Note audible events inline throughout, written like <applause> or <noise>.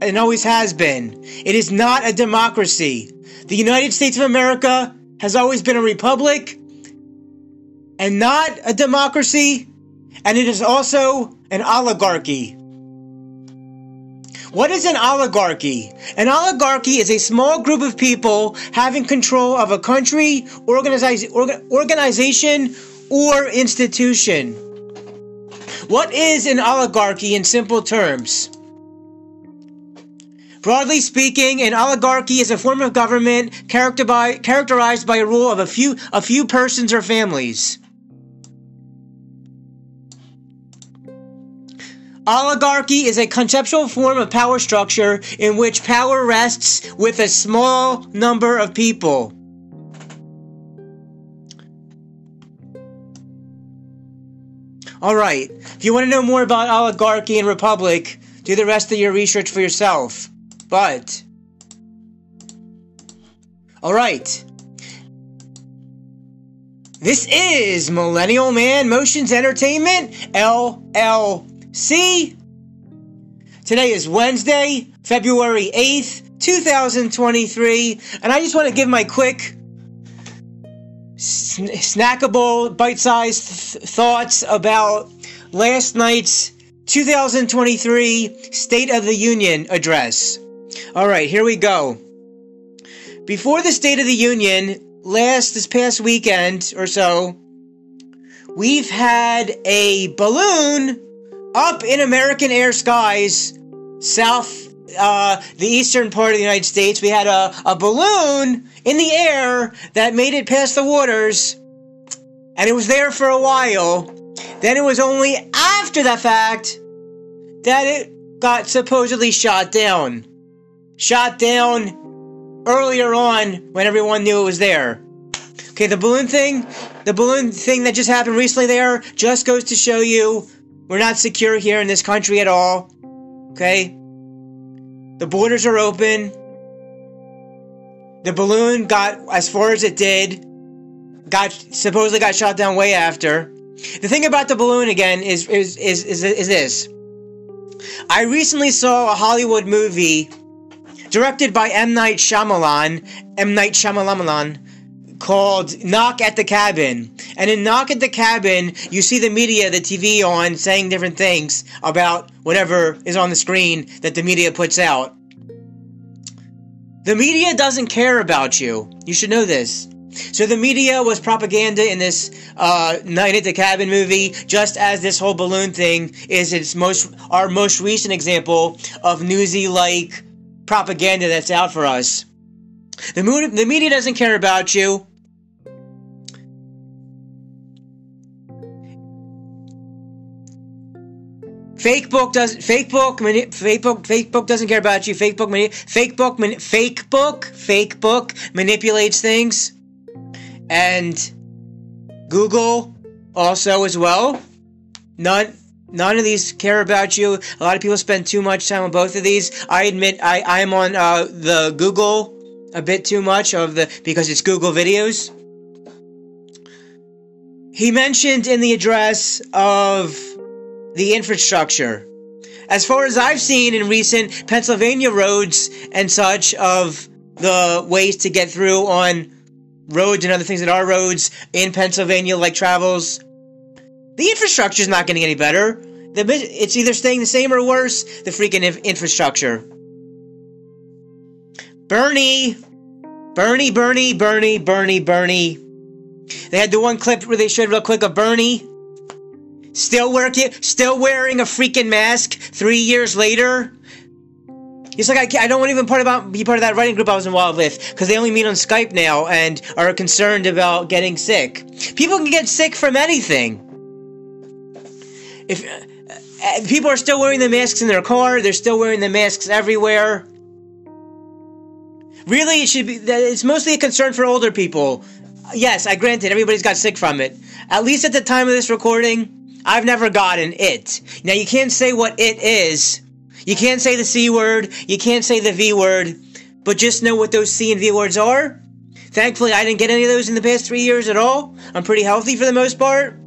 and always has been. It is not a democracy. The United States of America has always been a republic and not a democracy, and it is also an oligarchy. What is an oligarchy? An oligarchy is a small group of people having control of a country, organization, or institution. What is an oligarchy in simple terms? Broadly speaking, an oligarchy is a form of government characterized by a rule of a few, a few persons or families. Oligarchy is a conceptual form of power structure in which power rests with a small number of people. All right. If you want to know more about oligarchy and republic, do the rest of your research for yourself. But All right. This is Millennial Man Motions Entertainment LLC. Today is Wednesday, February 8th, 2023, and I just want to give my quick sn- snackable, bite-sized th- thoughts about last night's 2023 State of the Union address. All right, here we go. Before the State of the Union, last this past weekend or so, we've had a balloon up in American air skies, south, uh, the eastern part of the United States, we had a, a balloon in the air that made it past the waters, and it was there for a while. Then it was only after the fact that it got supposedly shot down. Shot down earlier on when everyone knew it was there. Okay, the balloon thing, the balloon thing that just happened recently there just goes to show you we're not secure here in this country at all. Okay? The borders are open. The balloon got as far as it did. Got supposedly got shot down way after. The thing about the balloon again is is is is, is this. I recently saw a Hollywood movie directed by M Night Shyamalan. M Night Shyamalan called Knock at the Cabin. And in Knock at the Cabin, you see the media, the TV on, saying different things about whatever is on the screen that the media puts out. The media doesn't care about you. You should know this. So the media was propaganda in this uh, Night at the Cabin movie, just as this whole balloon thing is its most our most recent example of newsy like propaganda that's out for us. The, the media doesn't care about you. Facebook doesn't. Facebook mani- Facebook Facebook doesn't care about you. Facebook mani- Facebook mani- manipulates things, and Google also as well. None none of these care about you. A lot of people spend too much time on both of these. I admit I I am on uh, the Google a bit too much of the because it's Google videos. He mentioned in the address of the infrastructure. As far as I've seen in recent Pennsylvania roads and such of the ways to get through on roads and other things that are roads in Pennsylvania, like travels, the infrastructure is not getting any better. The, it's either staying the same or worse, the freaking inf- infrastructure. Bernie, Bernie, Bernie, Bernie, Bernie, Bernie. They had the one clip where they showed real quick of Bernie Still working, still wearing a freaking mask three years later. He's like, I, I don't want to even part about be part of that writing group I was involved with because they only meet on Skype now and are concerned about getting sick. People can get sick from anything. If uh, people are still wearing the masks in their car, they're still wearing the masks everywhere. really, it should be. It's mostly a concern for older people. Yes, I granted everybody's got sick from it. At least at the time of this recording, I've never gotten it. Now you can't say what it is. You can't say the C word. You can't say the V word. But just know what those C and V words are. Thankfully, I didn't get any of those in the past three years at all. I'm pretty healthy for the most part.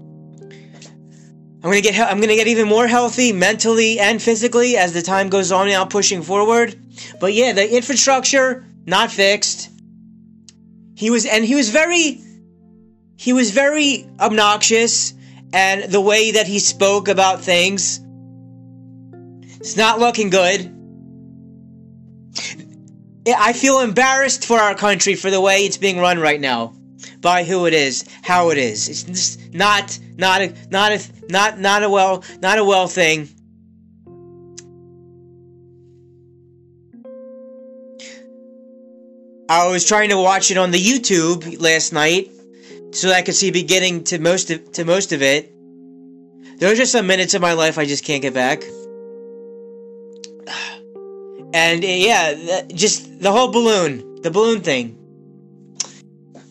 I'm gonna get I'm gonna get even more healthy mentally and physically as the time goes on now pushing forward. But yeah, the infrastructure not fixed. He was and he was very he was very obnoxious and the way that he spoke about things it's not looking good. I feel embarrassed for our country for the way it's being run right now by who it is, how it is. It's just not not a not a not not a well not a well thing. I was trying to watch it on the YouTube last night so I could see beginning to most of, to most of it. There are just some minutes of my life I just can't get back. <sighs> And yeah, just the whole balloon, the balloon thing.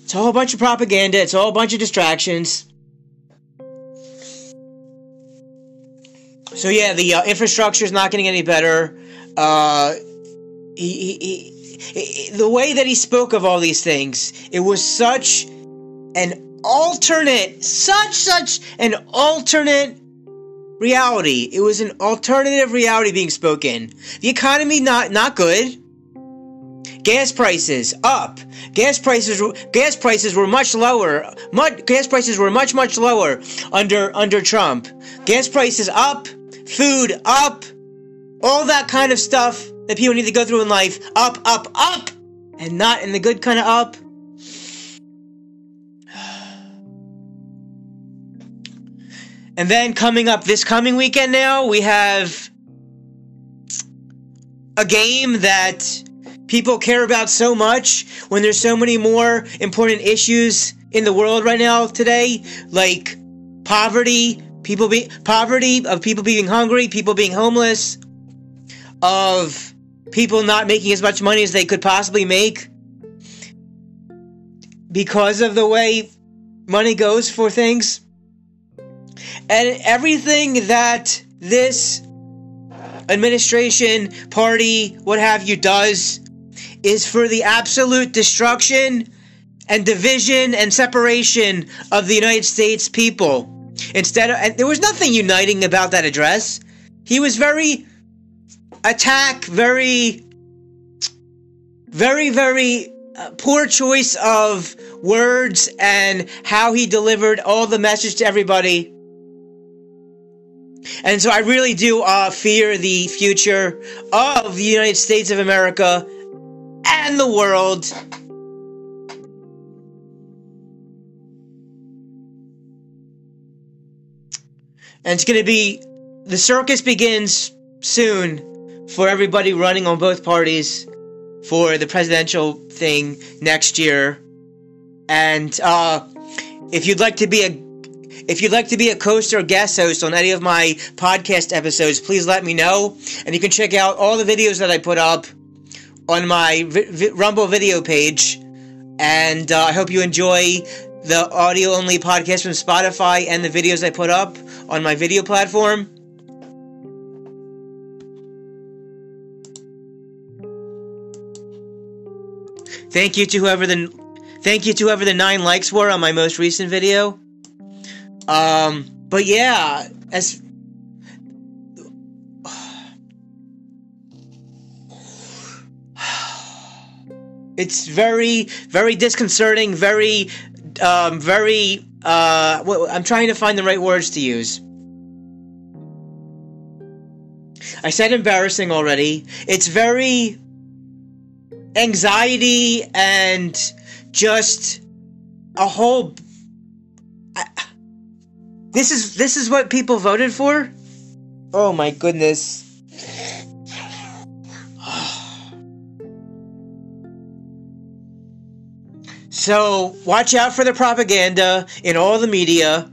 It's a whole bunch of propaganda. It's a whole bunch of distractions. So yeah, the uh, infrastructure is not getting any better. Uh, he, he, he, the way that he spoke of all these things, it was such an alternate, such such an alternate reality. It was an alternative reality being spoken. The economy not not good. Gas prices up. Gas prices gas prices were much lower. Much, gas prices were much much lower under under Trump. Gas prices up, food up, all that kind of stuff that people need to go through in life up up up and not in the good kind of up. <sighs> And then coming up this coming weekend now, we have a game that people care about so much when there's so many more important issues in the world right now today, like poverty, people be poverty of people being hungry, people being homeless, of people not making as much money as they could possibly make because of the way money goes for things. And everything that this administration, party, what have you, does is for the absolute destruction and division and separation of the United States people. Instead of, and there was nothing uniting about that address. He was very attack, very, very, very uh, poor choice of words and how he delivered all the message to everybody. And so I really do uh, fear the future of the United States of America and the world. And it's going to be the circus begins soon for everybody running on both parties for the presidential thing next year. And uh, if you'd like to be a if you'd like to be a host or guest host on any of my podcast episodes, please let me know. And you can check out all the videos that I put up on my Rumble video page. And uh, I hope you enjoy the audio only podcast from Spotify and the videos I put up on my video platform. Thank you to whoever the thank you to whoever the nine likes were on my most recent video. Um, but yeah, as it's very, very disconcerting. Very, um, very. Uh, I'm trying to find the right words to use. I said embarrassing already. It's very anxiety and just a whole. I, this is this is what people voted for? Oh my goodness. So, watch out for the propaganda in all the media.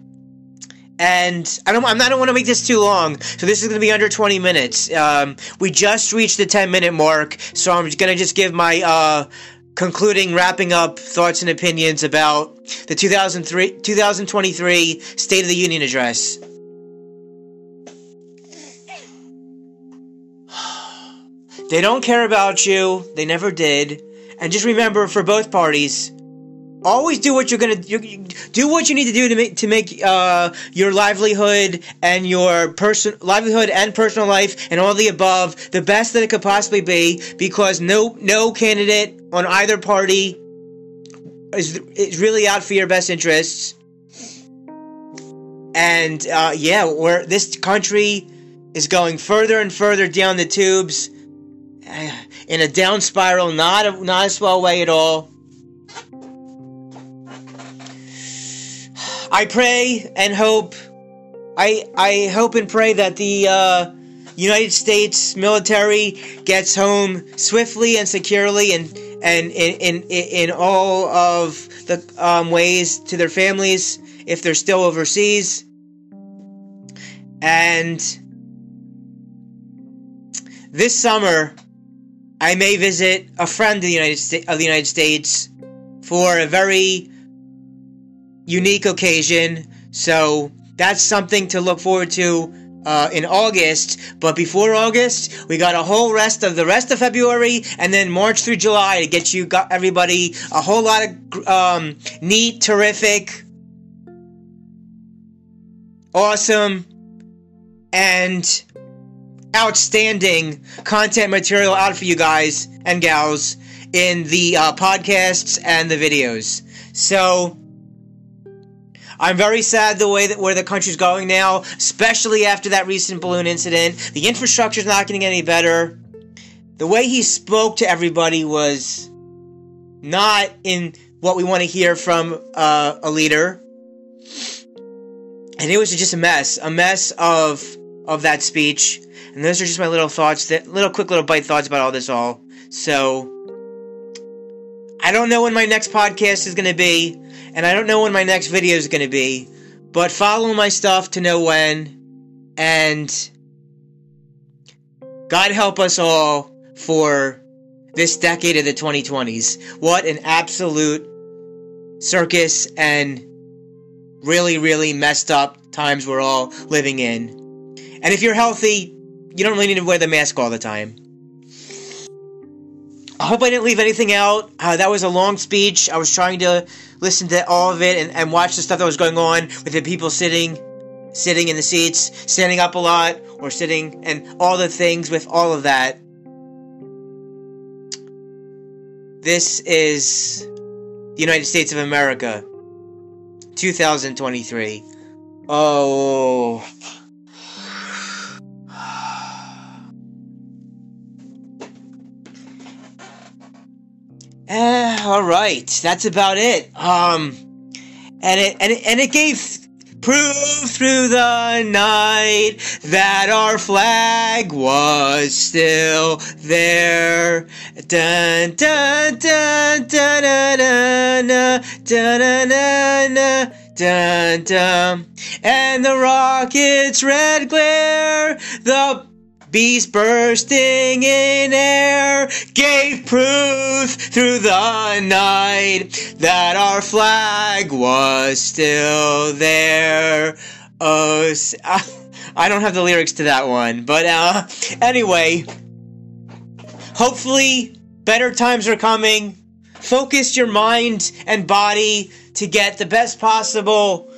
And I don't, I'm not, I don't want to make this too long, so this is going to be under 20 minutes. Um, we just reached the 10 minute mark, so I'm going to just give my uh, concluding, wrapping up thoughts and opinions about the 2003, 2023 State of the Union address. <sighs> They don't care about you. They never did. And just remember, for both parties, always do what you're gonna you, do. What you need to do to make to make uh, your livelihood and your person livelihood and personal life and all the above the best that it could possibly be. Because no no candidate on either party is is really out for your best interests. And uh, yeah, where this country is going further and further down the tubes in a down spiral, not a, not a swell way at all. I pray and hope. I I hope and pray that the uh, United States military gets home swiftly and securely, and and in in in all of the um, ways to their families if they're still overseas. And this summer, I may visit a friend of the United States of the United States for a very unique occasion. So that's something to look forward to uh, in August. But before August, we got a whole rest of the rest of February and then March through July to get you got everybody a whole lot of um, neat, terrific, awesome, and outstanding content material out for you guys and gals in the uh, podcasts and the videos. So I'm very sad the way that where the country's going now, especially after that recent balloon incident. The infrastructure's not getting any better. The way he spoke to everybody was not in what we want to hear from uh, a leader. And it was just a mess, a mess of of that speech. And those are just my little thoughts, that little quick little bite thoughts about all this all. So I don't know when my next podcast is going to be, and I don't know when my next video is going to be, but follow my stuff to know when. And God help us all for this decade of the 2020s. What an absolute circus and really, really messed up times we're all living in. And if you're healthy, you don't really need to wear the mask all the time. I hope I didn't leave anything out. Uh, that was a long speech. I was trying to listen to all of it and, and watch the stuff that was going on with the people sitting sitting in the seats, standing up a lot, or sitting, and all the things with all of that. This is the United States of America, 2023. Oh. Uh, all right, that's about it. Um, and it and it, and it gave proof through the night that our flag was still there. Dun dun dun dun dun dun dun dun dun. Dun, dun. And the rocket's red glare, the beast bursting in air gave proof through the night that our flag was still there. Oh, <laughs> I don't have the lyrics to that one, but uh, anyway, hopefully better times are coming. Focus your mind and body to get the best possible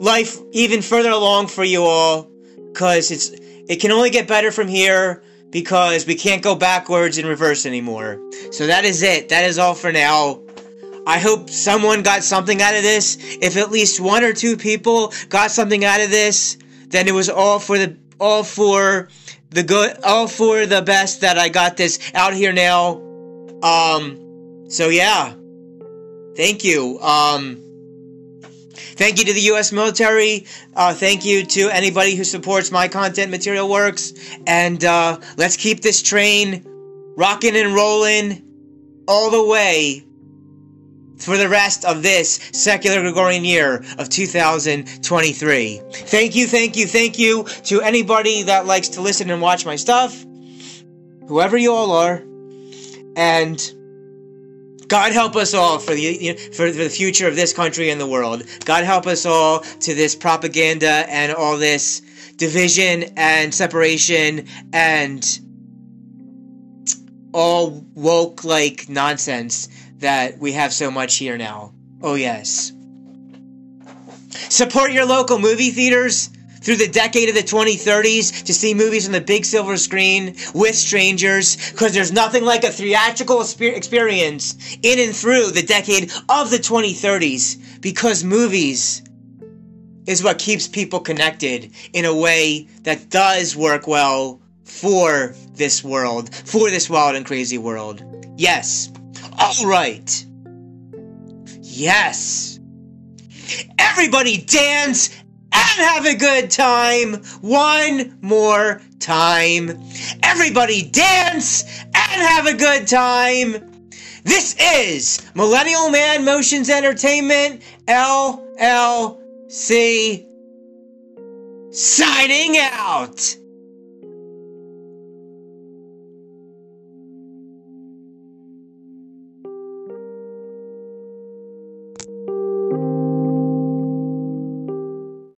life even further along for you all because it's it can only get better from here because we can't go backwards and reverse anymore. So that is it. That is all for now. I hope someone got something out of this. If at least one or two people got something out of this, then it was all for the all for the good all for the best that I got this out here now. Um so yeah. Thank you. Um Thank you to the U.S. military. Uh, thank you to anybody who supports my content material works. And uh, let's keep this train rocking and rolling all the way for the rest of this secular Gregorian year of 2023. Thank you, thank you, thank you to anybody that likes to listen and watch my stuff, whoever you all are. And God help us all for the you know, for the future of this country and the world. God help us all to this propaganda and all this division and separation and all woke like nonsense that we have so much here now. Oh yes. Support your local movie theaters through the decade of the 2030s to see movies on the big silver screen with strangers because there's nothing like a theatrical experience in and through the decade of the 2030s because movies is what keeps people connected in a way that does work well for this world, for this wild and crazy world. Yes. All right. Yes. Everybody dance and have a good time one more time. Everybody dance and have a good time. This is Millennial Man Motions Entertainment, LLC, signing out.